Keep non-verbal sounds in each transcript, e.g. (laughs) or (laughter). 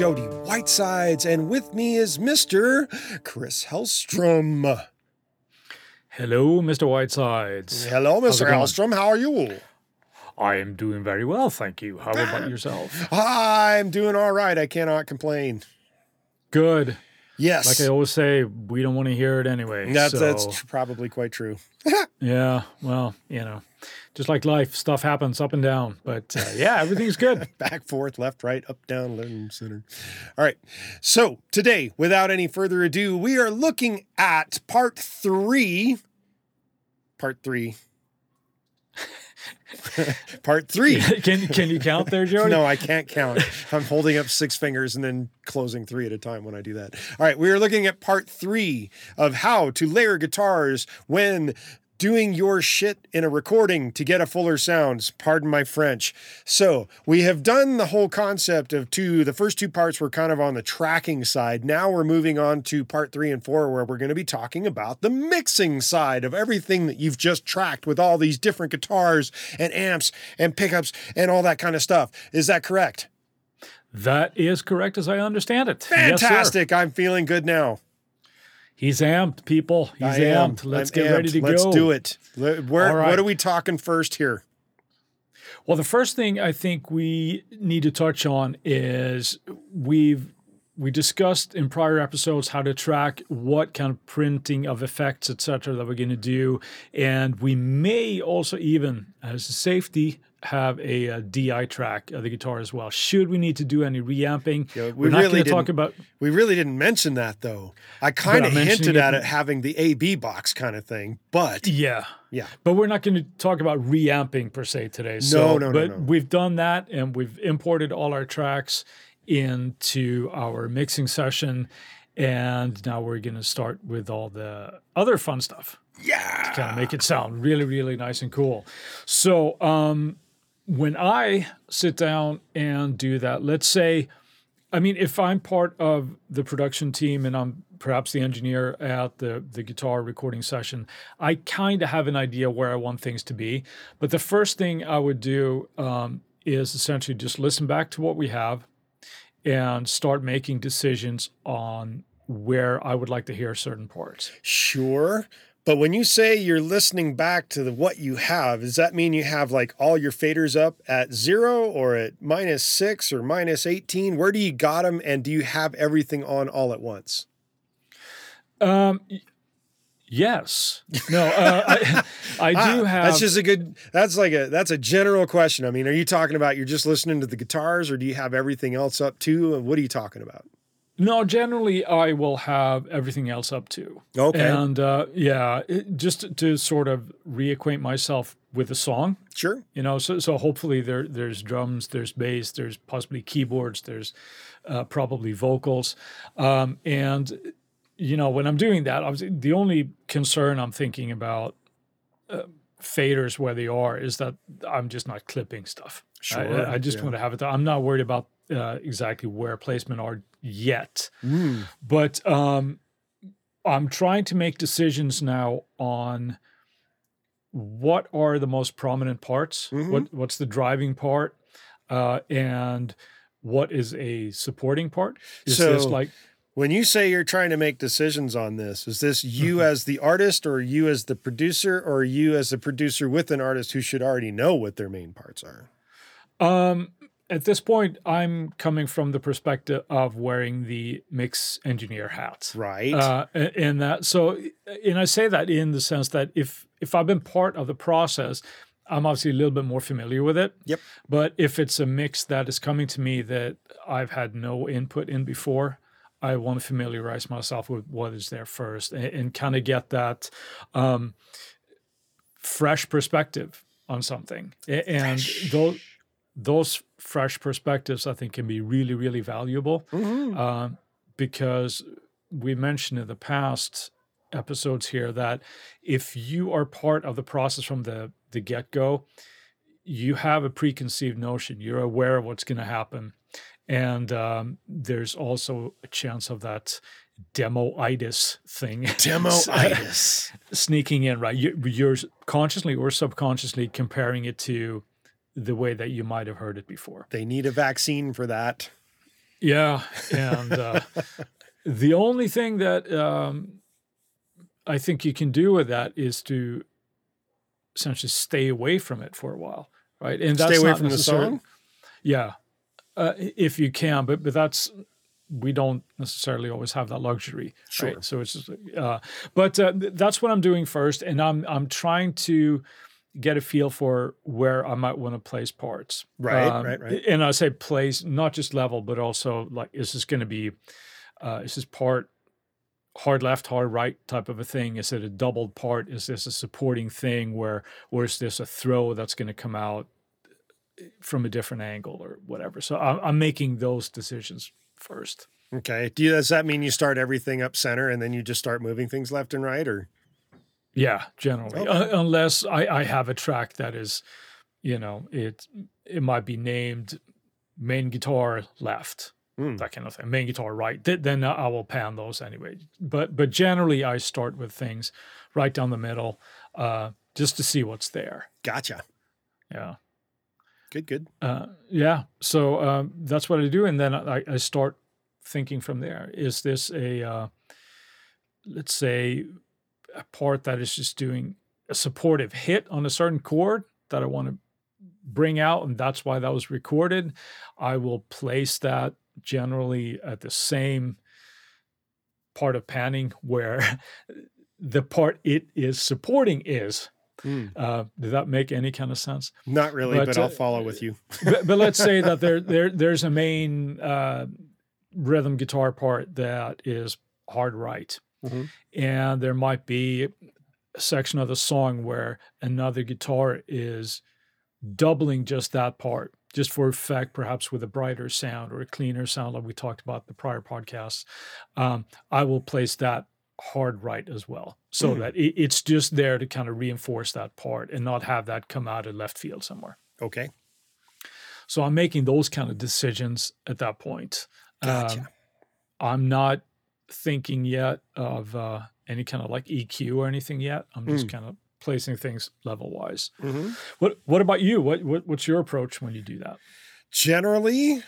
Jody Whitesides, and with me is Mr. Chris Hellstrom. Hello, Mr. Whitesides. Hello, Mr. Hellstrom. How are you? I am doing very well, thank you. How about (laughs) yourself? I'm doing all right. I cannot complain. Good. Yes. Like I always say, we don't want to hear it anyway. that's, so, that's probably quite true. (laughs) yeah. Well, you know, just like life, stuff happens up and down. But uh, yeah, everything's good. (laughs) Back, forth, left, right, up, down, left, and center. All right. So today, without any further ado, we are looking at part three. Part three. (laughs) part three. (laughs) can can you count there, Jody? No, I can't count. I'm holding up six fingers and then closing three at a time when I do that. All right, we are looking at part three of how to layer guitars when doing your shit in a recording to get a fuller sound. Pardon my French. So we have done the whole concept of two. The first two parts were kind of on the tracking side. Now we're moving on to part three and four, where we're going to be talking about the mixing side of everything that you've just tracked with all these different guitars and amps and pickups and all that kind of stuff. Is that correct? That is correct as I understand it. Yes. Fantastic. I'm feeling good now. He's amped, people. He's I am. amped. Let's I'm get ready amped. to Let's go. do it. Where, right. What are we talking first here? Well, the first thing I think we need to touch on is we've we discussed in prior episodes how to track what kind of printing of effects, etc., that we're going to do, and we may also even, as a safety, have a, uh DI track of the guitar as well. Should we need to do any reamping? Yeah, we we're not really going to talk didn't- about. We really didn't mention that though. I kind of hinted at it having the AB box kind of thing, but Yeah. yeah. But we're not going to talk about reamping per se today. So, no, no, but no. we've done that and we've imported all our tracks into our mixing session. And now we're going to start with all the other fun stuff Yeah. to kind of make it sound really, really nice and cool. So, um, when I sit down and do that, let's say, I mean, if I'm part of the production team and I'm perhaps the engineer at the, the guitar recording session, I kind of have an idea where I want things to be. But the first thing I would do um, is essentially just listen back to what we have and start making decisions on where I would like to hear certain parts. Sure. But when you say you're listening back to the, what you have, does that mean you have like all your faders up at zero or at minus six or minus 18? Where do you got them? And do you have everything on all at once? Um, yes. No, uh, I, (laughs) I (laughs) do Ah, have. That's just a good. That's like a. That's a general question. I mean, are you talking about you're just listening to the guitars, or do you have everything else up too? And what are you talking about? No, generally, I will have everything else up too. Okay, And uh, yeah, it, just to sort of reacquaint myself with the song, sure. you know. So, so hopefully there, there's drums, there's bass, there's possibly keyboards, there's uh, probably vocals, um, and you know when I'm doing that, obviously the only concern I'm thinking about uh, faders where they are is that I'm just not clipping stuff. Sure, I, I just yeah. want to have it. I'm not worried about uh, exactly where placement are yet, Mm, but um, I'm trying to make decisions now on what are the most prominent parts, Mhm. what what's the driving part, uh, and what is a supporting part. Is this So- like When you say you're trying to make decisions on this, is this you Mm-hmm. as the artist, or you as the producer, or you as the producer with an artist who should already know what their main parts are? Um, at this point, I'm coming from the perspective of wearing the mix engineer hat. Right. Uh, and that so, and I say that in the sense that if if I've been part of the process, I'm obviously a little bit more familiar with it. Yep. But if it's a mix that is coming to me that I've had no input in before, I want to familiarize myself with what is there first and, and kind of get that um, fresh perspective on something. And those those fresh perspectives, I think, can be really, really valuable Mhm. um, because we mentioned in the past episodes here that if you are part of the process from the the get go, you have a preconceived notion. You're aware of what's going to happen, and um, there's also a chance of that demo-itis thing (laughs) Demo-itis. (laughs) sneaking in. Right, you're consciously or subconsciously comparing it to the way that you might have heard it before. They need a vaccine for that. Yeah, and uh, (laughs) the only thing that um, I think you can do with that is to essentially stay away from it for a while, right? And that's Stay away not from the song. Yeah, uh, if you can, but but that's we don't necessarily always have that luxury, Sure. right? So it's just, uh, but uh, th- that's what I'm doing first, and I'm I'm trying to get a feel for where I might want to place parts. Right, Um, right, right. And I say place, not just level, but also like, is this going to be, uh, is this part hard left, hard right type of a thing? Is it a doubled part? Is this a supporting thing where, or is this a throw that's going to come out from a different angle or whatever? So I'm, I'm making those decisions first. Okay. Do you, does that mean you start everything up center and then you just start moving things left and right, or Yeah, generally, Okay. Un- unless I, I have a track that is, you know, it it might be named main guitar left, Hmm. that kind of thing. Main guitar right. Th- then I will pan those anyway. But but generally, I start with things right down the middle, uh, just to see what's there. gotcha? Yeah. Good, good. Uh, yeah. So um, that's what I do, and then I, I start thinking from there. Is this a, uh, let's say, a part that is just doing a supportive hit on a certain chord that I want to bring out, and that's why that was recorded? I will place that generally at the same part of panning where (laughs) the part it is supporting is. Hmm. Uh, did that make any kind of sense? Not really, But, but, I'll uh, follow with you. (laughs) but, but let's say that there (laughs) there there's a main uh, rhythm guitar part that is hard right, Mhm. and there might be a section of the song where another guitar is doubling just that part, just for effect, perhaps with a brighter sound or a cleaner sound, like we talked about the prior podcasts. Um, I will place that hard right as well, so Mm. that it, it's just there to kind of reinforce that part and not have that come out of left field somewhere. Okay. So I'm making those kind of decisions at that point. Gotcha. Um, I'm not thinking yet of uh, any kind of like EQ or anything yet. I'm just Mm. kind of placing things level wise. Mhm. What What about you? What, what What's your approach when you do that? Generally,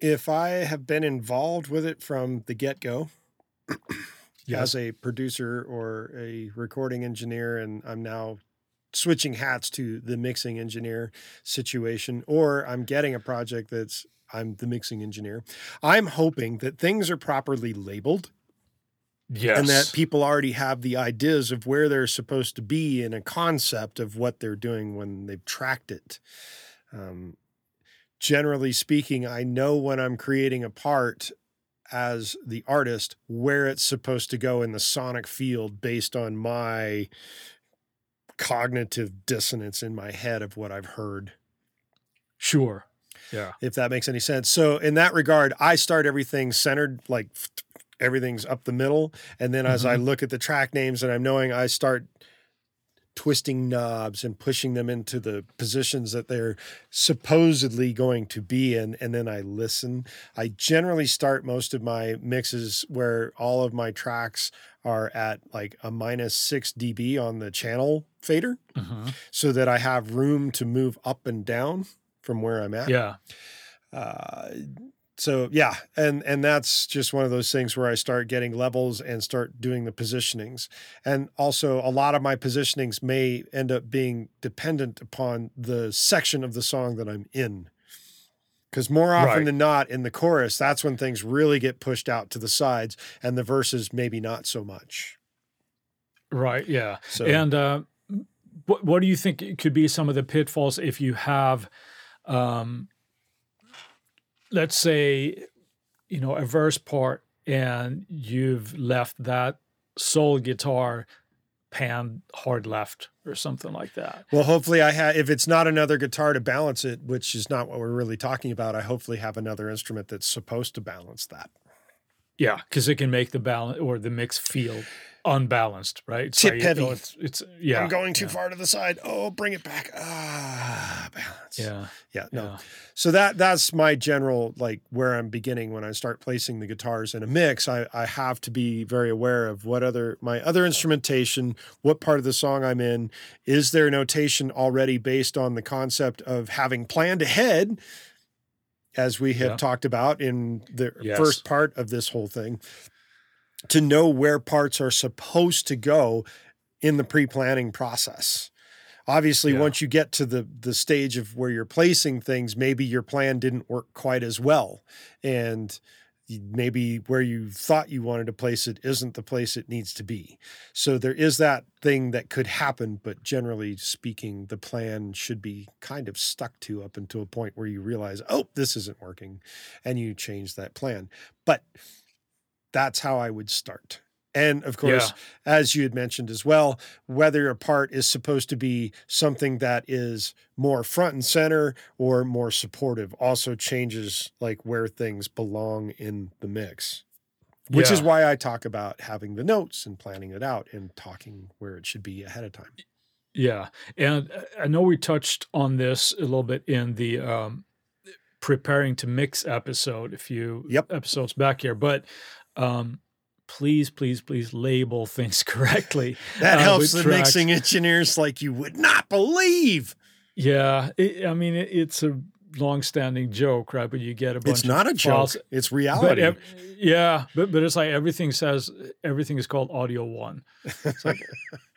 if I have been involved with it from the get go, (clears throat) as a producer or a recording engineer, and I'm now switching hats to the mixing engineer situation, or I'm getting a project that's I'm the mixing engineer. I'm hoping that things are properly labeled yes. and that people already have the ideas of where they're supposed to be and a concept of what they're doing when they've tracked it. Um, generally speaking, I know when I'm creating a part as the artist where it's supposed to go in the sonic field based on my cognitive dissonance in my head of what I've heard sure. Yeah. if that makes any sense. So in that regard, I start everything centered, like everything's up the middle, and then as I look at the track names and I'm knowing, I start twisting knobs and pushing them into the positions that they're supposedly going to be in, and then I listen. I generally start most of my mixes where all of my tracks are at like a minus six dB on the channel fader, Mhm. so that I have room to move up and down from where I'm at Yeah. uh, so yeah and and that's just one of those things where i start getting levels and start doing the positionings and also a lot of my positionings may end up being dependent upon the section of the song that i'm in because more often Right. than not in the chorus that's when things really get pushed out to the sides and the verses maybe not so much Right. Yeah. so And uh, what what do you think could be some of the pitfalls if you have, um, let's say, you know, a verse part and you've left that soul guitar pan hard left or something like that. well hopefully i have if it's not another guitar to balance it which is not what we're really talking about i hopefully have another instrument that's supposed to balance that Yeah, because it can make the balance or the mix feel unbalanced, right? Tip like, heavy. oh, it's, it's yeah. I'm going too yeah. far to the side. Oh, bring it back. Ah, balance. Yeah. Yeah. No. Yeah. So that that's my general like where I'm beginning when I start placing the guitars in a mix. I, I have to be very aware of what other my other instrumentation, what part of the song I'm in. Is there notation already based on the concept of having planned ahead, as we have Yeah. talked about in the Yes. first part of this whole thing, to know where parts are supposed to go in the pre-planning process. Obviously, Yeah. once you get to the the stage of where you're placing things, maybe your plan didn't work quite as well, and maybe where you thought you wanted to place it isn't the place it needs to be. So there is that thing that could happen, but generally speaking, the plan should be kind of stuck to up until a point where you realize, oh, this isn't working, and you change that plan. But that's how I would start. And of course, as you had mentioned as well, whether a part is supposed to be something that is more front and center or more supportive also changes like where things belong in the mix. Which is why I talk about having the notes and planning it out and talking where it should be ahead of time. Yeah, and uh, I know we touched on this a little bit in the um, preparing to mix episode, a few Yep. episodes back here, but um, please, please, please label things (laughs) correctly. That uh, helps the tracks. mixing engineers like you would not believe. Yeah, it, I mean it, it's a long-standing joke, right? But you get a bunch. It's not a of joke. It's reality. ev- yeah, but but it's like everything says everything is called audio one. It's like (laughs)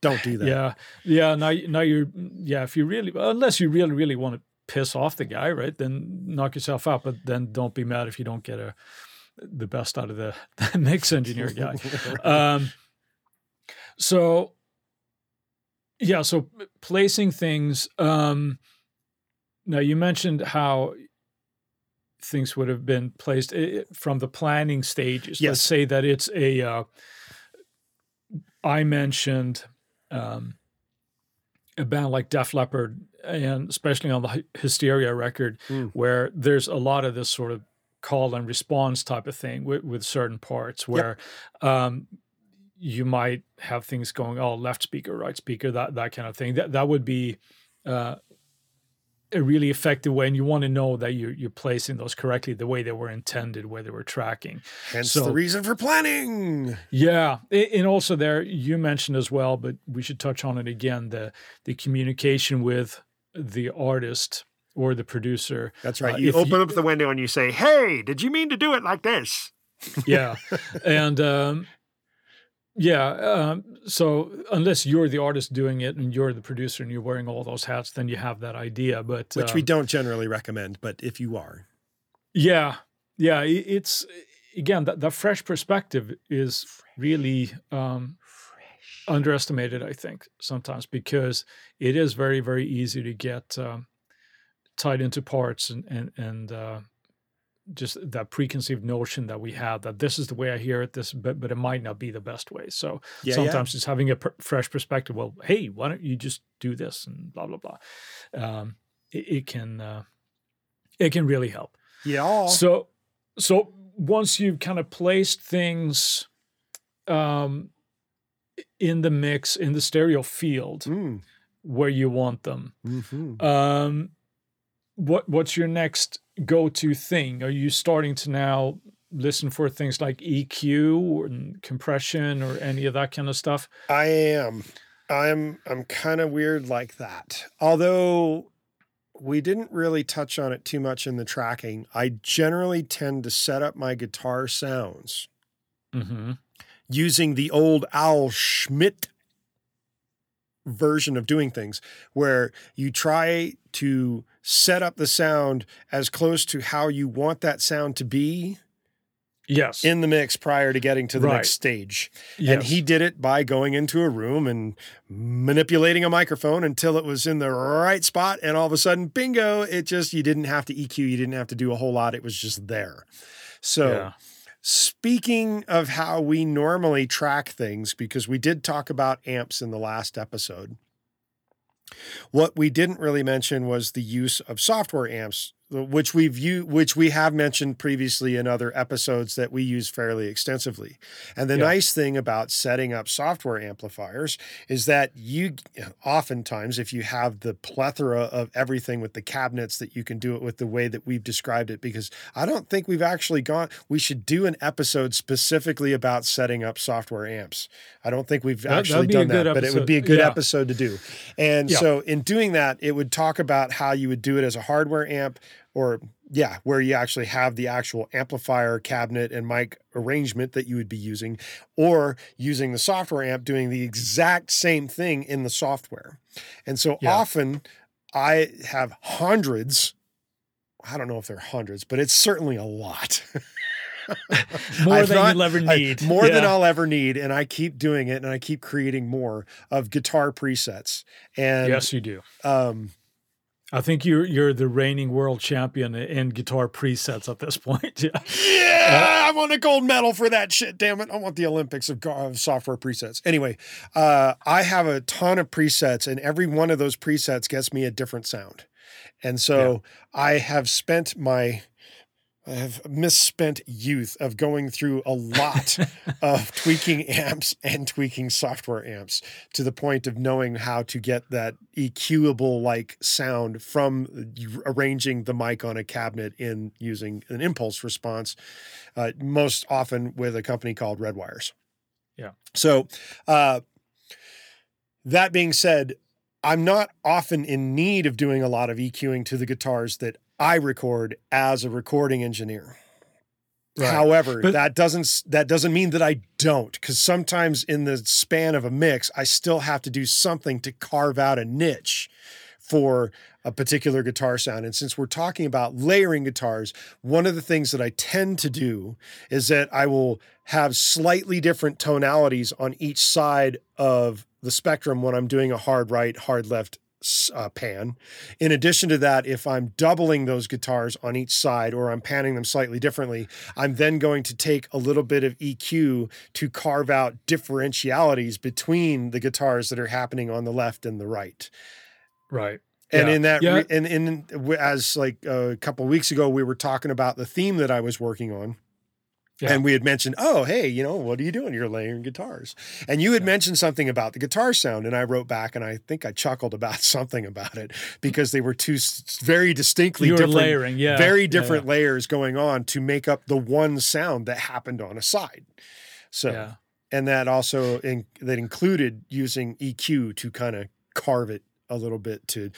Don't do that. Yeah, yeah. Now, now you're yeah. If you really, unless you really, really want to piss off the guy, right? Then knock yourself out. But then don't be mad if you don't get a the best out of the, (laughs) the mix (laughs) engineer guy. (laughs) Um, so yeah, so placing things. Um, now you mentioned how things would have been placed eh, from the planning stages. Yes. Let's say that it's a. Uh, I mentioned um, a band like Def Leppard, and especially on the Hysteria record, Mm. where there's a lot of this sort of call and response type of thing with, with certain parts where um, you might have things going, oh, left speaker, right speaker, that that kind of thing. That that would be uh, a really effective way, and you want to know that you're you're placing those correctly, the way they were intended, where they were tracking. Hence So- the reason for planning. Yeah, and also there you mentioned as well, but we should touch on it again the the communication with the artist or the producer. That's right. Uh, you if open you- up the window and you say, "Hey, did you mean to do it like this?" (laughs) Yeah, and um, yeah, um, so unless you're the artist doing it and you're the producer and you're wearing all those hats, then you have that idea. But Which we um, don't generally recommend, but if you are, Yeah, yeah. i- It's again that that fresh perspective is really um, underestimated. I think sometimes because it is very very easy to get um, tied into parts and and and uh, just that preconceived notion that we have that this is the way I hear it. This, but but it might not be the best way. So yeah, sometimes just having a per- fresh perspective. Well, hey, why don't you just do this and blah blah blah. Um, it, it can uh, it can really help. yeah, yeah. So, so once you've kind of placed things um, in the mix in the stereo field Mm, where you want them, mhm. um, what what's your next go-to thing? Are you starting to now listen for things like EQ or compression or any of that kind of stuff? I am. I'm. I'm kind of weird like that. Although we didn't really touch on it too much in the tracking. I generally tend to set up my guitar sounds Mm-hmm. using the old Al Schmitt version of doing things where you try to set up the sound as close to how you want that sound to be Yes. in the mix prior to getting to the Right. next stage. yes. And he did it by going into a room and manipulating a microphone until it was in the right spot. And all of a sudden, bingo, it just, you didn't have to EQ, you didn't have to do a whole lot. It was just there. So, yeah. speaking of how we normally track things, because we did talk about amps in the last episode, what we didn't really mention was the use of software amps which we've u- which we have mentioned previously in other episodes that we use fairly extensively. And the Yeah. nice thing about setting up software amplifiers is that you oftentimes if you have the plethora of everything with the cabinets that you can do it with the way that we've described it because I don't think we've actually gone we should do an episode specifically about setting up software amps. I don't think we've That- actually done that, but it would be a good Yeah. episode to do. And Yeah. so in doing that, it would talk about how you would do it as a hardware amp or yeah, where you actually have the actual amplifier cabinet and mic arrangement that you would be using, or using the software amp doing the exact same thing in the software. And so Yeah. often I have hundreds, I don't know if they're hundreds, but it's certainly a lot. (laughs) More I've than not- you'll ever I- need. more than Yeah. I'll ever need. And I keep doing it and I keep creating more of guitar presets. And yes, you do. um, I think you're you're the reigning world champion in guitar presets at this (laughs) point. Yeah. Yeah, I want a gold medal for that shit. Damn it! I want the Olympics of, of software presets. Anyway, uh, I have a ton of presets, and every one of those presets gets me a different sound. And so I have spent my I have misspent youth of going through a lot (laughs) of tweaking amps and tweaking software amps to the point of knowing how to get that EQable like sound from arranging the mic on a cabinet in using an impulse response, uh, most often with a company called Redwirez. Yeah. So, uh, that being said, I'm not often in need of doing a lot of EQing to the guitars that I record as a recording engineer. Right. However, But- that doesn't that doesn't mean that I don't because sometimes in the span of a mix, I still have to do something to carve out a niche for a particular guitar sound. And since we're talking about layering guitars, one of the things that I tend to do is that I will have slightly different tonalities on each side of the spectrum when I'm doing a hard right, hard left uh, pan. In addition to that, if I'm doubling those guitars on each side or I'm panning them slightly differently, I'm then going to take a little bit of EQ to carve out differentialities between the guitars that are happening on the left and the right. Right. And Yeah. in that, Yeah. and in as like a couple weeks ago, we were talking about the theme that I was working on. Yeah. And we had mentioned, oh, hey, you know, what are you doing? You're layering guitars. And you had mentioned something about the guitar sound. And I wrote back and I think I chuckled about (laughs) something about it because they were two very distinctly different, layering, yeah. very Yeah, different layers going on to make up the one sound that happened on a side. So, Yeah. and that also in, that included using EQ to kind of carve it a little bit to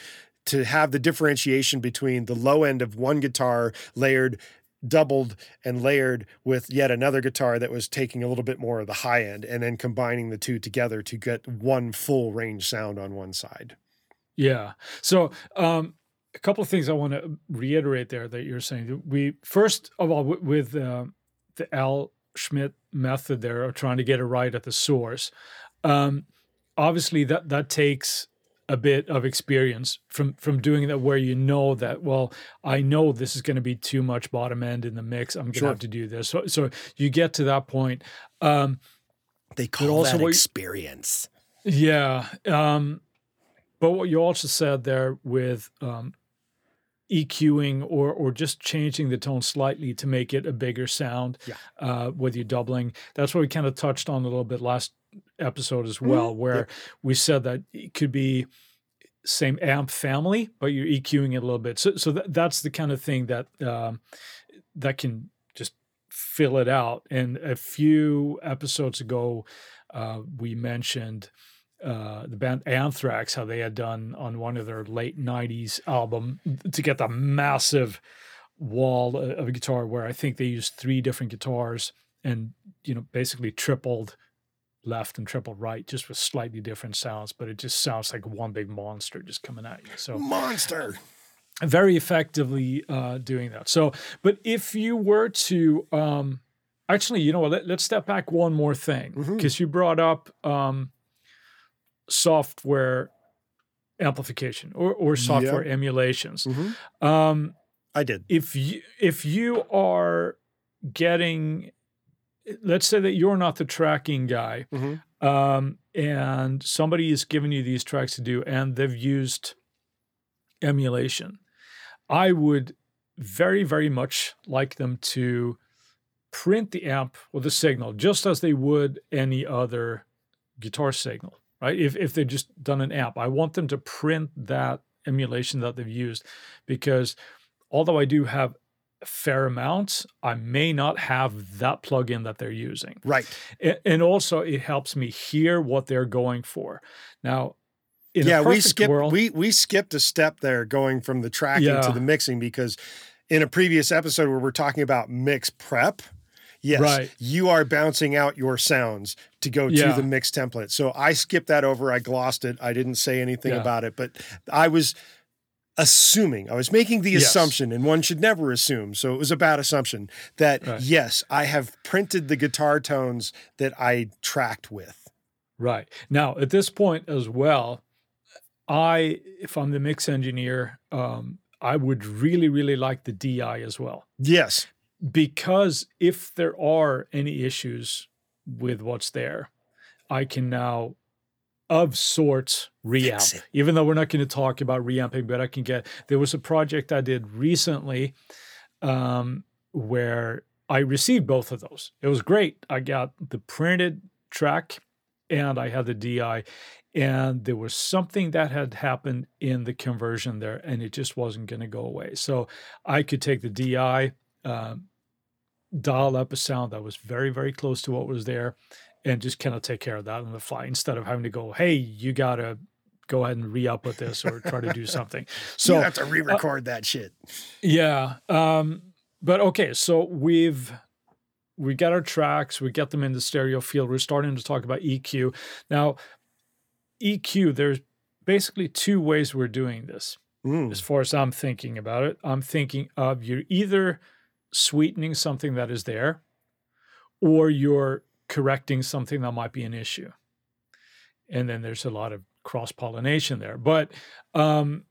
to have the differentiation between the low end of one guitar layered doubled and layered with yet another guitar that was taking a little bit more of the high end and then combining the two together to get one full range sound on one side. Yeah. So, um, a couple of things I want to reiterate there that you're saying. We first of all with, uh, the Al Schmitt method there of trying to get it right at the source. Um, obviously, that that takes a bit of experience from from doing that where you know that well i know this is going to be too much bottom end in the mix i'm going to Sure. have to do this so so you get to that point um They call also that what you- experience. yeah. Um, but what you also said there with um, EQing or or just changing the tone slightly to make it a bigger sound, Yeah. uh, with you doubling. That's what we kind of touched on a little bit last episode as well, where we said that it could be same amp family, but you're EQing it a little bit. So so that, that's the kind of thing that um, that can just fill it out. And a few episodes ago, uh, we mentioned uh, the band Anthrax, how they had done on one of their late '90s album to get the massive wall uh, of a guitar, where I think they used three different guitars and you know basically tripled left and triple right, just with slightly different sounds, but it just sounds like one big monster just coming at you. So Monster. very effectively uh, doing that. So, but if you were to um, actually, you know what? Let, let's step back one more thing because you brought up um, software amplification or, or software emulations. Mhm. Um, I did. if you if you are getting, let's say that you're not the tracking guy, Mhm. um, and somebody is giving you these tracks to do, and they've used emulation, I would very, very much like them to print the amp or the signal just as they would any other guitar signal, right? If, if they've just done an amp, I want them to print that emulation that they've used because although I do have fair amount, I may not have that plugin that they're using. Right. And also, it helps me hear what they're going for. Now, in yeah, a we skipped world, we we skipped a step there going from the tracking to the mixing because in a previous episode where we're talking about mix prep, yes, Right. you are bouncing out your sounds to go Yeah. to the mix template. So I skipped that over. I glossed it. I didn't say anything Yeah. about it, but I was assuming I was making the Yes. assumption, and one should never assume. So it was a bad assumption that Right. yes, I have printed the guitar tones that I tracked with. Right. Now, at this point as well, I, if I'm the mix engineer, um, I would really, really like the DI as well. Yes. Because if there are any issues with what's there, I can now, of sorts, reamp. Even though we're not going to talk about reamping, but I can get, there was a project I did recently um, where I received both of those. It was great. I got the printed track and I had the DI, and there was something that had happened in the conversion there, and it just wasn't going to go away. So I could take the DI, um, dial up a sound that was very, very close to what was there, and just kind of take care of that on the fly instead of having to go, hey, you got to go ahead and re up with this or try to do (laughs) something. So you have to re-record that shit. yeah. Um, but okay, so we've we got our tracks, we get them in the stereo field. We're starting to talk about EQ. Now, EQ, there's basically two ways we're doing this. Mm. As far as I'm thinking about it, I'm thinking of you're either sweetening something that is there or you're correcting something that might be an issue. And then there's a lot of cross pollination there. But um,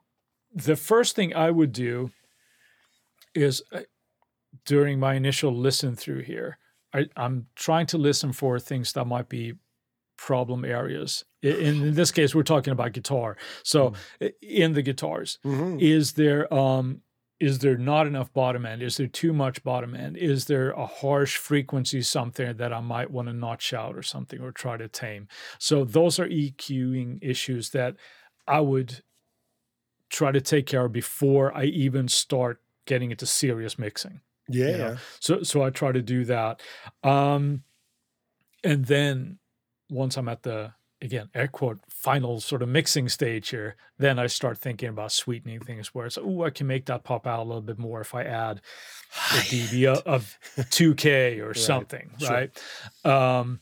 the first thing I would do is uh, during my initial listen through here, I, I'm trying to listen for things that might be problem areas. In, in this case, we're talking about guitar. So i- in the guitars, Mhm. is there um is there not enough bottom end is there too much bottom end is there a harsh frequency something that i might want to notch out or something or try to tame so those are eqing issues that i would try to take care of before i even start getting into serious mixing Yeah. you know? so so i try to do that um and then once i'm at the again air quote final sort of mixing stage here then i start thinking about sweetening things where it's oh i can make that pop out a little bit more if i add a (sighs) db of- of 2k or something sure. right? Um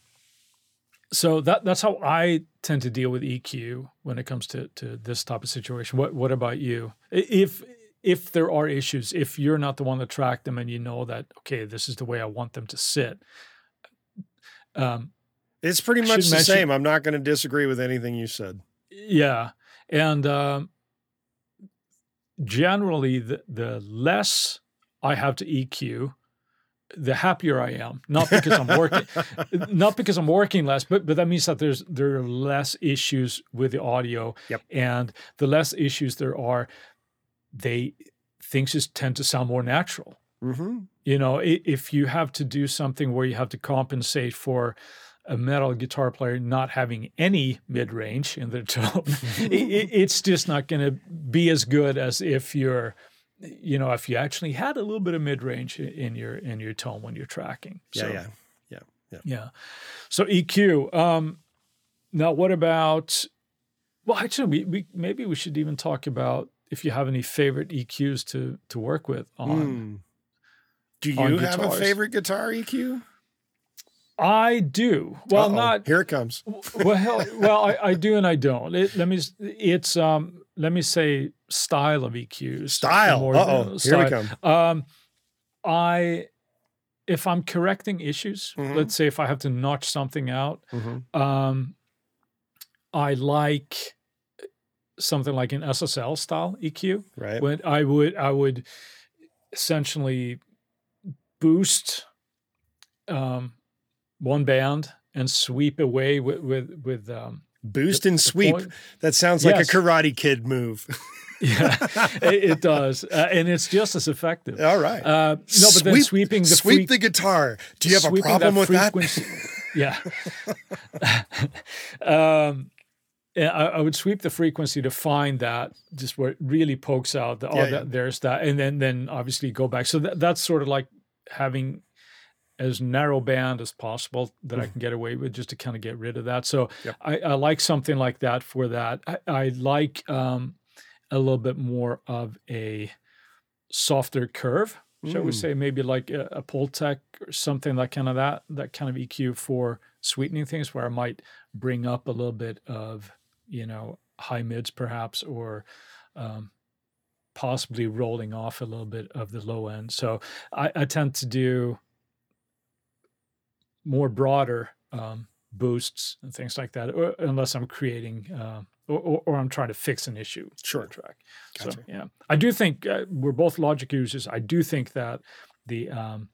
so that that's how i tend to deal with eq when it comes to to this type of situation. What what about you? If if there are issues if you're not the one to track them and you know that okay this is the way i want them to sit um It's pretty much the mention- same. I'm not going to disagree with anything you said. Yeah, and um, generally, the the less I have to EQ, the happier I am. Not because I'm working, (laughs) not because I'm working less, but but that means that there's there are less issues with the audio, Yep. and the less issues there are, they things just tend to sound more natural. Mm-hmm. You know, if you have to do something where you have to compensate for a metal guitar player not having any mid range in their (laughs) tone, (laughs) i- i- it's just not going to be as good as if you're, you know, if you actually had a little bit of mid range in your in your tone when you're tracking. Yeah, So, yeah. yeah. So EQ. Um, now, what about? Well, actually, we, we maybe we should even talk about if you have any favorite EQs to to work with on. Mm. Do you have a favorite guitar EQ? I do. Well, Uh-oh, not Here it comes. (laughs) well. Well, I, I do and I don't. It, let me. It's um. Let me say style of EQs. Style. oh. Here we come. Um, I, if I'm correcting issues, Mhm. let's say if I have to notch something out, Mhm. um, I like something like an SSL style EQ. Right. When I would, I would essentially boost um, one band and sweep away with with with um, Boost the- and sweep. That sounds Yes. like a Karate Kid move. (laughs) Yeah, it, it does, uh, and it's just as effective. All right. Uh, no, but then Sweep- sweeping the sweep the guitar. Do you have a problem with that? yeah. (laughs) um, I, I would sweep the frequency to find that just where it really pokes out. The, oh, Yeah, yeah. that, there's that, and then then obviously go back. So that, that's sort of like having as narrow band as possible that I can get away with, just to kind of get rid of that. So. Yep. I, I like something like that for that. I, I like um, a little bit more of a softer curve, shall we Mm. say, maybe like a, a Pultec or something like kind of that that kind of EQ for sweetening things, where I might bring up a little bit of you know high mids perhaps, or um, possibly rolling off a little bit of the low end. So I, I tend to do more broader um, boosts and things like that, or, unless I'm creating. Uh, or, or, or I'm trying to fix an issue Sure. track. Gotcha. So yeah, I do think uh, we're both Logic users. I do think that the um,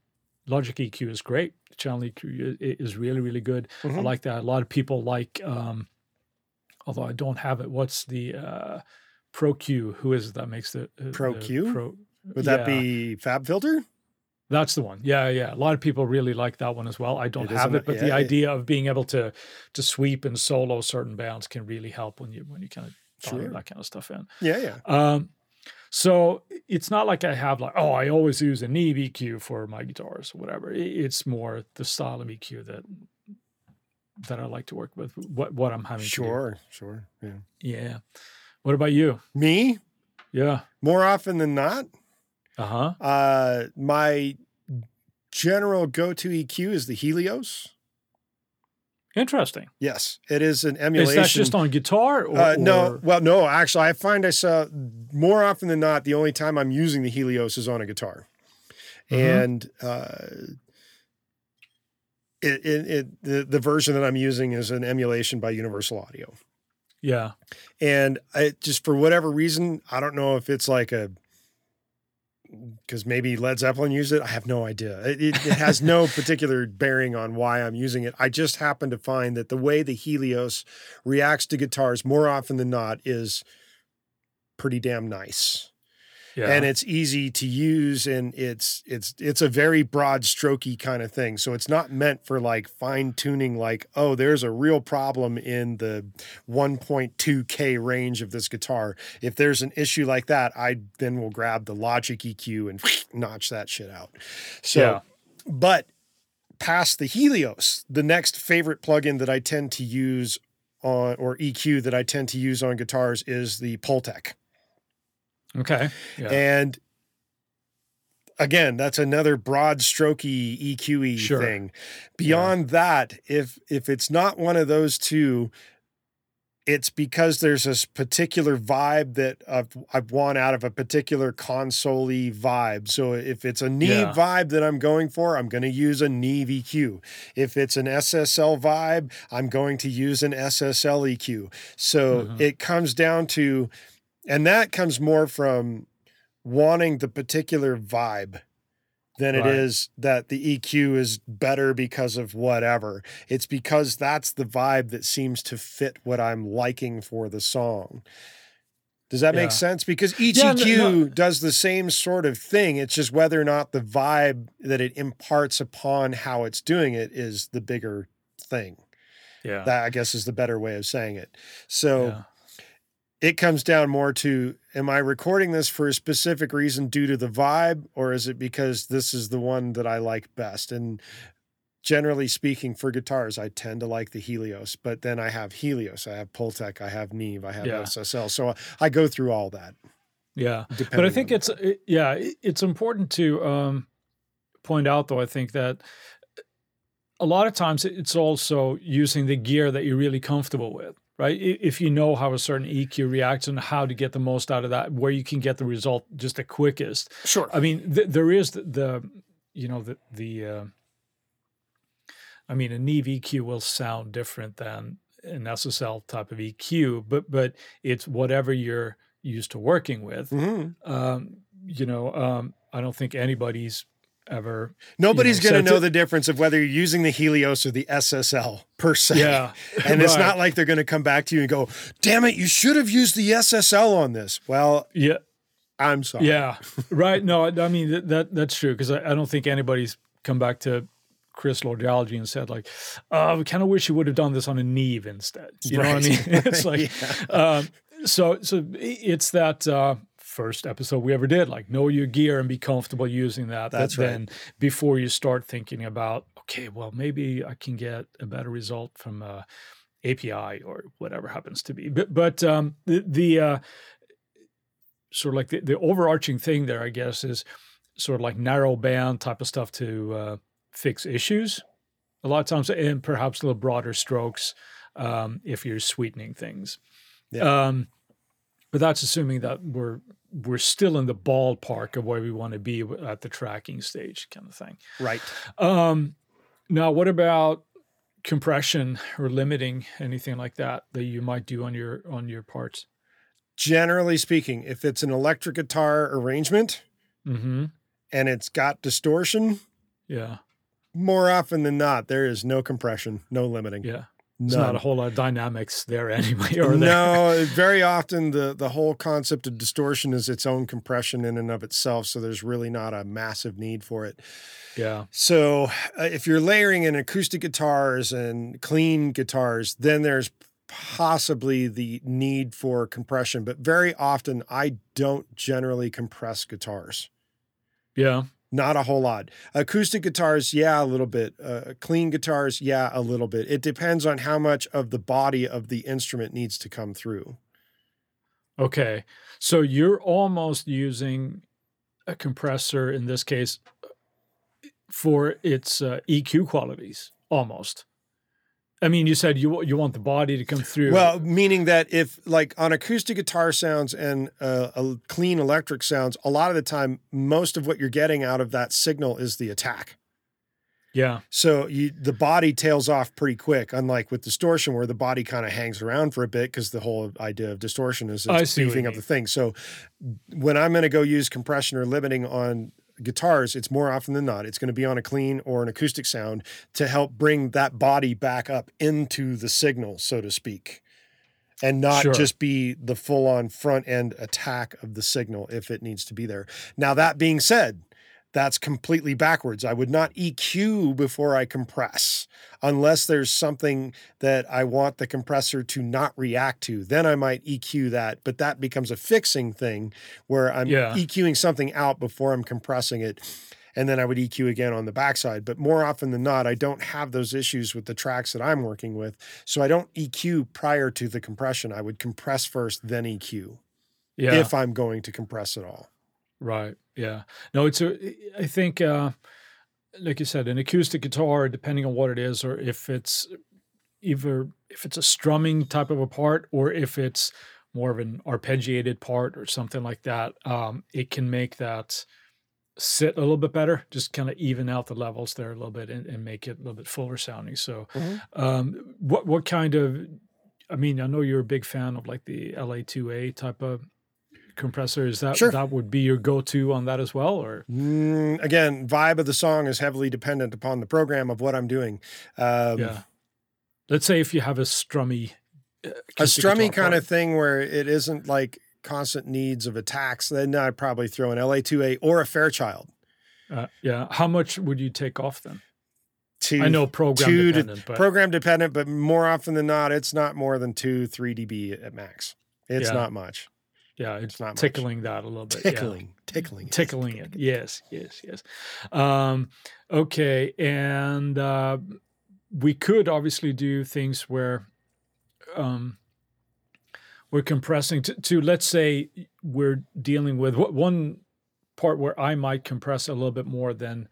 Logic EQ is great. The channel EQ is really really good. I Mhm. like that. A lot of people like. Um, although I don't have it. What's the uh, Pro Q? Who is it that makes the uh, Q? Pro, Would that be Fab Filter? That's the one. Yeah, yeah. A lot of people really like that one as well. I don't It have it, but yeah, the idea of being able to to sweep and solo certain bands can really help when you when you kind of Sure. that kind of stuff in. Yeah, yeah. Um, so it's not like I have like, oh, I always use a Neve EQ for my guitars or whatever. It's more the style of EQ that that I like to work with. What what I'm having. to do. Sure, sure. Yeah. Yeah. What about you? Me, Yeah. more often than not, Uh huh. uh, my general go-to EQ is the Helios. Interesting. Yes, it is an emulation. Is that just on guitar? Or, uh, no, or- well, no. Actually, I find I saw more often than not. The only time I'm using the Helios is on a guitar, Mhm. and uh, it, it, it the, the version that I'm using is an emulation by Universal Audio. Yeah. and I just for whatever reason, I don't know if it's like a because maybe Led Zeppelin used it. I have no idea. It, it, it has no (laughs) particular bearing on why I'm using it. I just happen to find that the way the Helios reacts to guitars more often than not is pretty damn nice Yeah. and it's easy to use and it's it's it's a very broad strokey kind of thing so it's not meant for like fine tuning like oh there's a real problem in the 1.2k range of this guitar if there's an issue like that i then will grab the logic eq and (laughs) notch that shit out so Yeah. but past the helios the next favorite plugin that i tend to use on or eq that i tend to use on guitars is the Pultec. Okay. Yeah. And again, that's another broad strokey EQE Sure. thing. Beyond that, if if it's not one of those two, it's because there's this particular vibe that I've, I've want out of a particular console vibe. So if it's a Neve Yeah. vibe that I'm going for, I'm going to use a Neve EQ. If it's an SSL vibe, I'm going to use an SSL EQ. So Mhm. it comes down to, and that comes more from wanting the particular vibe than it Right. is that the EQ is better because of whatever. It's because that's the vibe that seems to fit what I'm liking for the song. Does that Yeah. make sense? Because each Yeah, no- EQ no. does the same sort of thing. It's just whether or not the vibe that it imparts upon how it's doing it is the bigger thing. yeah. That I guess is the better way of saying it. So yeah. It comes down more to am I recording this for a specific reason due to the vibe, or is it because this is the one that I like best? And generally speaking, for guitars, I tend to like the Helios, but then I have Helios, I have Pultec, I have Neve, I have Yeah. SSL. So I go through all that. Yeah. But I think it's it- yeah, it- it's important to um, point out though. I think that a lot of times it's also using the gear that you're really comfortable with, right? If you know how a certain EQ reacts and how to get the most out of that, where you can get the result just the quickest. sure. I mean, th- there is the, the you know the the uh, I mean, a Neve EQ will sound different than an SSL type of EQ, but but it's whatever you're used to working with Mhm. um, you know, um, I don't think anybody's ever. Nobody's you know, going to set know the difference of whether you're using the Helios or the SSL per se. Yeah, (laughs) And it's not like they're going to come back to you and go, damn it, you should have used the SSL on this. Well, Yeah, I'm sorry. yeah, (laughs) right. No, I I mean that, that that's true because I, I don't think anybody's come back to Chris Lord-Alge and said like, "Uh, we kind of wish you would have done this on a Neve instead." You know what I mean? (laughs) It's like, um, so so it's that uh, first episode we ever did. Like, know your gear and be comfortable using that. that That's right. Then before you start thinking about, okay, well maybe I can get a better result from uh, API or whatever happens to be. But but um, the the uh, sort of like the, the overarching thing there, I guess, is sort of like narrow band type of stuff to uh, fix issues a lot of times, and perhaps a little broader strokes um, if you're sweetening things. Yeah. Um, but that's assuming that we're we're still in the ballpark of where we want to be at the tracking stage, kind of thing. Right. Um, now, what about compression or limiting anything like that that you might do on your on your parts? Generally speaking, if it's an electric guitar arrangement Mm-hmm. and it's got distortion, Yeah, more often than not, there is no compression, no limiting. yeah. There's not a whole lot of dynamics there (laughs) anyway, or there? no, very often the the whole concept of distortion is its own compression in and of itself, so there's really not a massive need for it. Yeah, So, uh, if you're layering in acoustic guitars and clean guitars, then there's possibly the need for compression, but very often I don't generally compress guitars. yeah, Not a whole lot. Acoustic guitars, yeah, a little bit. Uh, clean guitars, yeah, a little bit. It depends on how much of the body of the instrument needs to come through. Okay. So you're almost using a compressor in this case for its uh, EQ qualities, almost. I mean, you said you you want the body to come through. Well, meaning that if like on acoustic guitar sounds and uh, a clean electric sounds, a lot of the time, most of what you're getting out of that signal is the attack. yeah, So you the body tails off pretty quick, unlike with distortion, where the body kind of hangs around for a bit because the whole idea of distortion is it's beefing up the thing. So when I'm going to go use compression or limiting on guitars, it's more often than not, it's going to be on a clean or an acoustic sound to help bring that body back up into the signal, so to speak. And not Sure. just be the full on front end attack of the signal if it needs to be there. Now, that being said, that's completely backwards. I would not EQ before I compress unless there's something that I want the compressor to not react to. Then I might EQ that, but that becomes a fixing thing where I'm Yeah. EQing something out before I'm compressing it. And then I would EQ again on the backside. But more often than not, I don't have those issues with the tracks that I'm working with. So I don't EQ prior to the compression. I would compress first, then EQ yeah. if I'm going to compress at all. Right. Yeah. No, it's a, I think, uh, like you said, an acoustic guitar, depending on what it is, or if it's either if it's a strumming type of a part, or if it's more of an arpeggiated part or something like that, um, it can make that sit a little bit better, just kind of even out the levels there a little bit and, and make it a little bit fuller sounding. So, Mhm. um, what what kind of I mean, I know you're a big fan of like the LA2A type of compressor. Is that Sure. that would be your go-to on that as well, or Mm, again, vibe of the song is heavily dependent upon the program of what I'm doing. Um, yeah? Let's say if you have a strummy, uh, a strummy kind of thing where it isn't like constant needs of attacks, then I'd probably throw an LA2A or a Fairchild. Uh, yeah, how much would you take off then? Two, I know program dependent, but program dependent, but more often than not, it's not more than two, three dB at max. It's Yeah. not much. Yeah, it's not much. tickling that a little bit. yeah. Tickling, tickling, tickling it. (laughs) Yes, yes, yes. Um, okay, and uh, we could obviously do things where um, we're compressing to, to let's say we're dealing with wh- one part where I might compress a little bit more than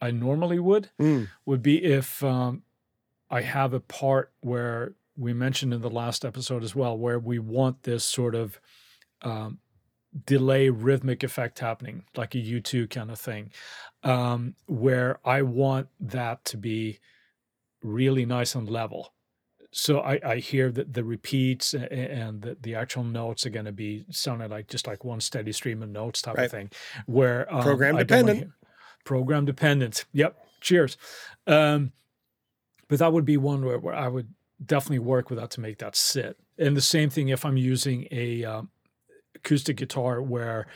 I normally would Mm, would be if um, I have a part where we mentioned in the last episode as well, where we want this sort of um, delay rhythmic effect happening, like a U2 kind of thing, um, where I want that to be really nice and level. So I, I hear that the repeats and the, the actual notes are going to be sounding like just like one steady stream of notes type Right. of thing. Where um, Program I dependent. hear- program dependent. Yep. Cheers. Um, but that would be one where, where I would definitely work with that to make that sit. And the same thing if I'm using a um, acoustic guitar where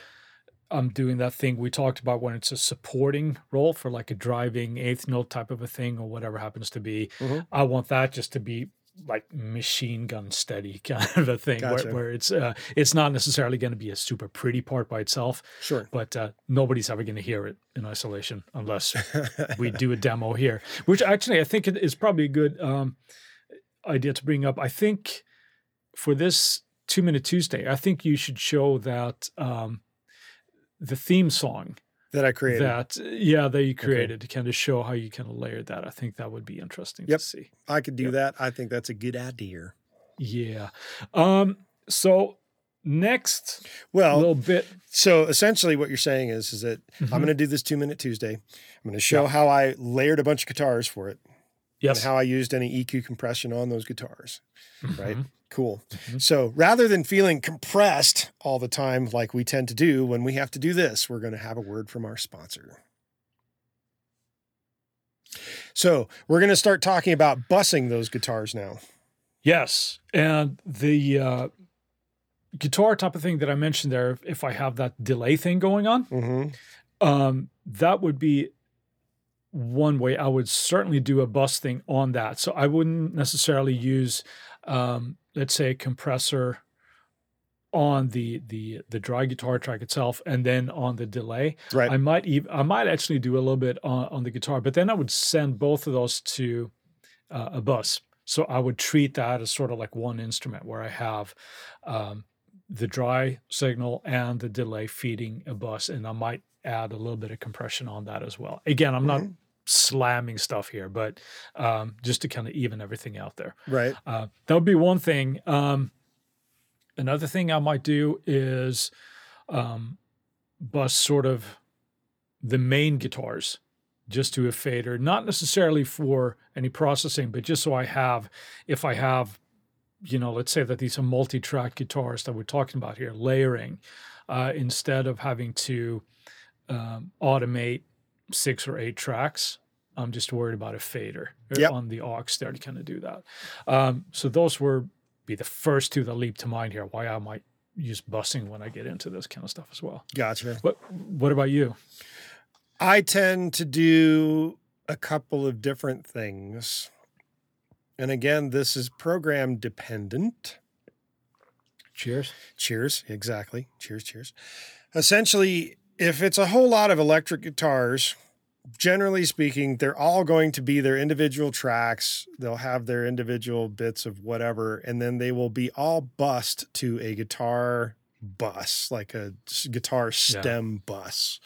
I'm doing that thing we talked about when it's a supporting role for like a driving eighth note type of a thing or whatever happens to be. Mhm. I want that just to be like machine gun steady (laughs) kind of a thing Gotcha. where, where it's uh, it's not necessarily going to be a super pretty part by itself, Sure. but uh, nobody's ever going to hear it in isolation unless we (laughs) do a demo here, which actually I think it is probably a good um, idea to bring up. I think for this two minute Tuesday, I think you should show that um, the theme song that I created. that yeah that you created to kind of show how you kind of layered that. I think that would be interesting Yep. to see. I could do Yep. that. I think that's a good idea. Yeah. Um. So next Well, a little bit. so essentially what you're saying is, is that I'm Mhm. going to do this two minute Tuesday. I'm going to show Yeah. how I layered a bunch of guitars for it Yes. and how I used any EQ compression on those guitars. right? Mhm. Cool. Mhm. So rather than feeling compressed all the time like we tend to do when we have to do this, we're going to have a word from our sponsor. So we're going to start talking about bussing those guitars now. Yes, and the uh, guitar type of thing that I mentioned there. If I have that delay thing going on, Mm-hmm. um, that would be one way I would certainly do a bus thing on that. So I wouldn't necessarily use, um, let's say, a compressor on the the the dry guitar track itself, and then on the delay. Right. I might even I might actually do a little bit on, on the guitar, but then I would send both of those to uh, a bus. So I would treat that as sort of like one instrument where I have um, the dry signal and the delay feeding a bus, and I might add a little bit of compression on that as well. Again, I'm not slamming stuff here, but um, just to kind of even everything out there. right. Uh, that would be one thing. Um, another thing I might do is um, bus sort of the main guitars just to a fader, not necessarily for any processing, but just so I have, if I have, you know, let's say that these are multi-track guitars that we're talking about here, layering, uh, instead of having to um, automate six or eight tracks, I'm just worried about a fader uh, Yep. on the aux there to kind of do that. Um, so those were be the first two that leap to mind here. Why I might use bussing when I get into this kind of stuff as well. Gotcha. What What about you? I tend to do a couple of different things. And again, this is program dependent. Cheers. Cheers. Exactly. Cheers, cheers. Essentially, if it's a whole lot of electric guitars, generally speaking, they're all going to be their individual tracks. They'll have their individual bits of whatever, and then they will be all bussed to a guitar bus, like a guitar stem bus.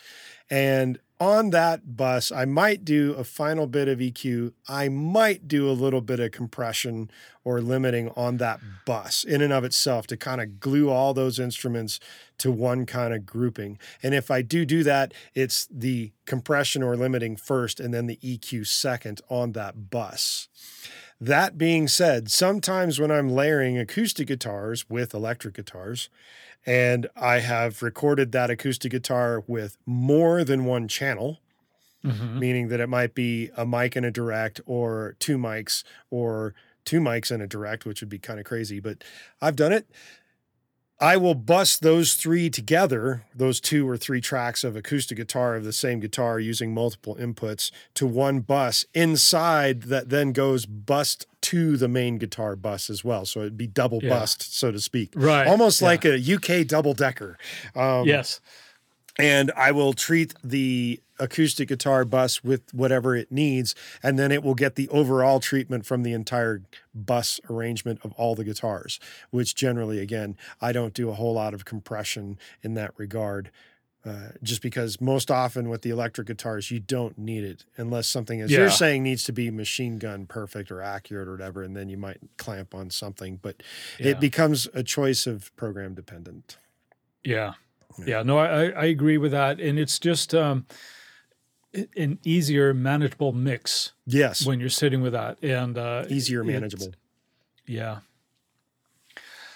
And on that bus, I might do a final bit of EQ. I might do a little bit of compression or limiting on that bus in and of itself to kind of glue all those instruments to one kind of grouping. And if I do do that, it's the compression or limiting first and then the EQ second on that bus. That being said, sometimes when I'm layering acoustic guitars with electric guitars, and I have recorded that acoustic guitar with more than one channel, Mhm. meaning that it might be a mic and a direct or two mics or two mics and a direct, which would be kind of crazy, but I've done it. I will bust those three together, those two or three tracks of acoustic guitar of the same guitar using multiple inputs to one bus inside that then goes bust to the main guitar bus as well. So it'd be double Yeah. bust, so to speak. Right. Almost Yeah. like a UK double decker. Um, yes. And I will treat the acoustic guitar bus with whatever it needs, and then it will get the overall treatment from the entire bus arrangement of all the guitars, which generally, again, I don't do a whole lot of compression in that regard. Uh, just because most often with the electric guitars, you don't need it unless something, as Yeah. you're saying, needs to be machine gun perfect or accurate or whatever, and then you might clamp on something. But Yeah. it becomes a choice of program dependent. Yeah. Yeah. No, I, I agree with that. And it's just um, an easier, manageable mix Yes, when you're sitting with that. And uh, easier manageable. Yeah.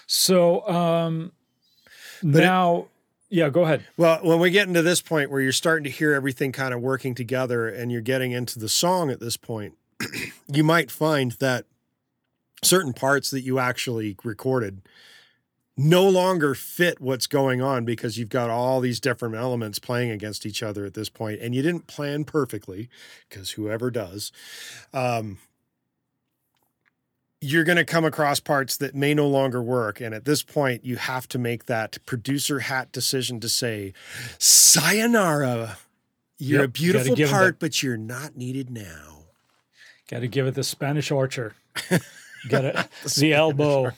So um, But it- now, yeah, go ahead. Well, when we get into this point where you're starting to hear everything kind of working together and you're getting into the song at this point, (clears throat) you might find that certain parts that you actually recorded no longer fit what's going on because you've got all these different elements playing against each other at this point and you didn't plan perfectly because whoever does um, you're going to come across parts that may no longer work. And at this point, you have to make that producer hat decision to say, Sayonara. You're Yep, a beautiful part, that- but you're not needed now. Got to give it the Spanish Archer. (laughs) Got it. the elbow.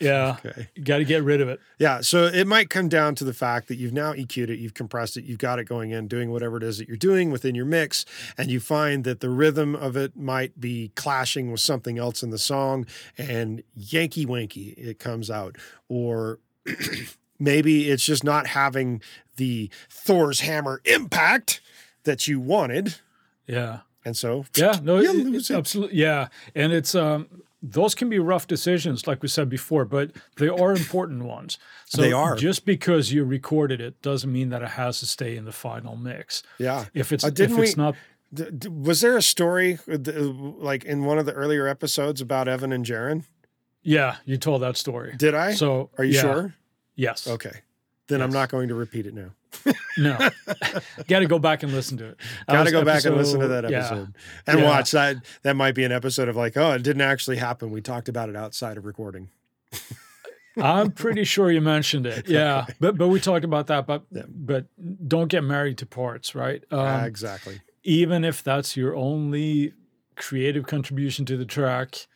(laughs) Yeah. Okay. Got to get rid of it. Yeah. So it might come down to the fact that you've now EQ'd it, you've compressed it, you've got it going in, doing whatever it is that you're doing within your mix, and you find that the rhythm of it might be clashing with something else in the song, and Yankee Wanky, it comes out. Or (clears throat) maybe it's just not having the Thor's hammer impact that you wanted. Yeah. And so, Yeah. No, You it- lose it. absolutely. Yeah. And it's, um, those can be rough decisions, like we said before, but they are important ones. So They are. Just because you recorded it doesn't mean that it has to stay in the final mix. yeah. If it's Uh, if it's we- not D- d- was there a story uh, d- like in one of the earlier episodes about Evan and Jaron? Yeah, you told that story. Did I? So Are you yeah. sure? Yes. Okay. Then I'm not going to repeat it now. (laughs) No. (laughs) Got to go back and listen to it. Got to go back and listen to episode- that yeah. episode and Yeah. watch that. That might be an episode of like, oh, it didn't actually happen. We talked about it outside of recording. (laughs) I'm pretty sure you mentioned it. Yeah, but but we talked about that. But Yeah. but don't get married to parts, right? Um, exactly. even if that's your only creative contribution to the track,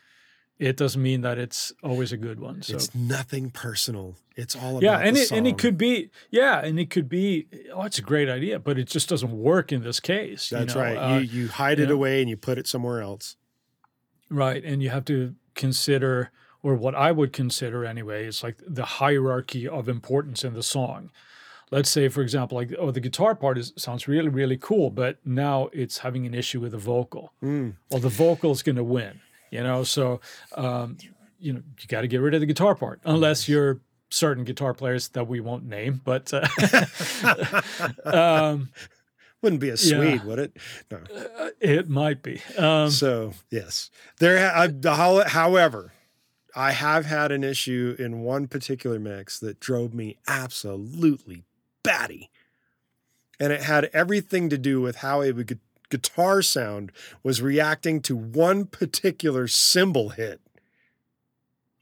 it doesn't mean that it's always a good one. So It's nothing personal. It's all about yeah, and the it and it could be yeah, and it could be oh, it's a great idea, but it just doesn't work in this case. you That's know? right. Uh, you you hide it yeah. away and you put it somewhere else. Right. And you have to consider, or what I would consider anyway, is like the hierarchy of importance in the song. Let's say, for example, like, oh, the guitar part is sounds really, really cool, but now it's having an issue with the vocal. Mm. Well, the vocal is going to win, you know? So, um, you know, you got to get rid of the guitar part, unless you're certain guitar players that we won't name, but uh, (laughs) um, Wouldn't be a Yeah. Swede, would it? No. it might be. Um, So yes, there. I, the how- however, I have had an issue in one particular mix that drove me absolutely batty, and it had everything to do with how a guitar sound was reacting to one particular cymbal hit.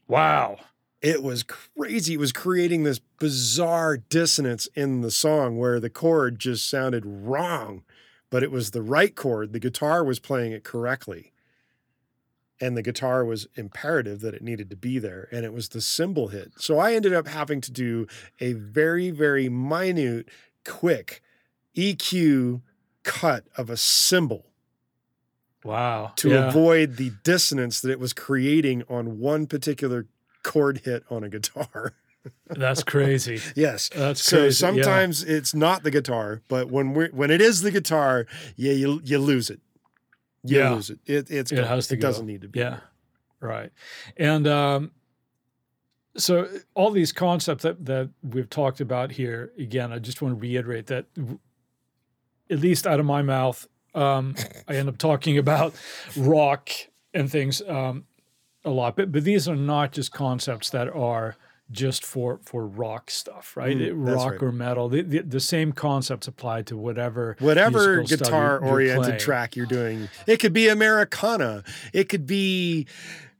wow. It was crazy. It was creating this bizarre dissonance in the song where the chord just sounded wrong, but it was the right chord. The guitar was playing it correctly. And the guitar was imperative that it needed to be there. And it was the cymbal hit. So I ended up having to do a very, very minute, quick EQ cut of a cymbal. Wow. to Yeah. avoid the dissonance that it was creating on one particular chord hit on a guitar. (laughs) That's crazy. yes. That's So crazy. yeah. sometimes it's not the guitar, but when we when it is the guitar, yeah, you you lose it. You Yeah. lose it. It it's It has to it go. doesn't need to be. Yeah, right. And um, so all these concepts that that we've talked about here, again, I just want to reiterate that, at least out of my mouth, um, I end up talking about rock and things um, a lot, but but these are not just concepts that are just for for rock stuff, right? Mm, rock right. or metal. The, the, the same concepts apply to whatever Whatever guitar you're- you're oriented playing. track you're doing, it could be Americana, it could be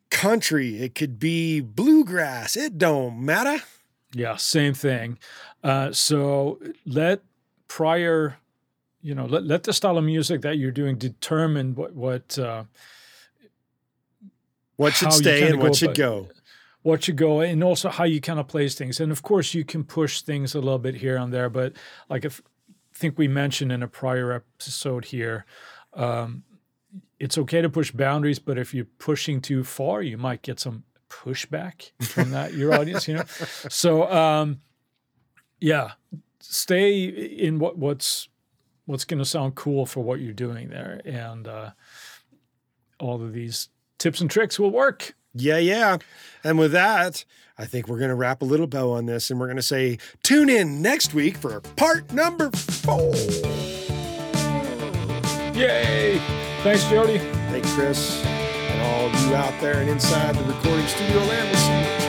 country, it could be bluegrass. It don't matter. Yeah, same thing. Uh, so let prior, you know, let, let the style of music that you're doing determine what what uh, What should stay and what should about- go. what you go and also how you kind of place things. And of course, you can push things a little bit here and there. But like if I think we mentioned in a prior episode here, um, it's okay to push boundaries, but if you're pushing too far, you might get some pushback from that your (laughs) audience. You know, so um, yeah, stay in what what's what's going to sound cool for what you're doing there, and uh, all of these tips and tricks will work. Yeah, yeah. And with that, I think we're going to wrap a little bow on this and we're going to say tune in next week for part number four. Yay! Thanks, Jody. Thanks, Chris. And all of you out there and inside the recording studio land, we'll see you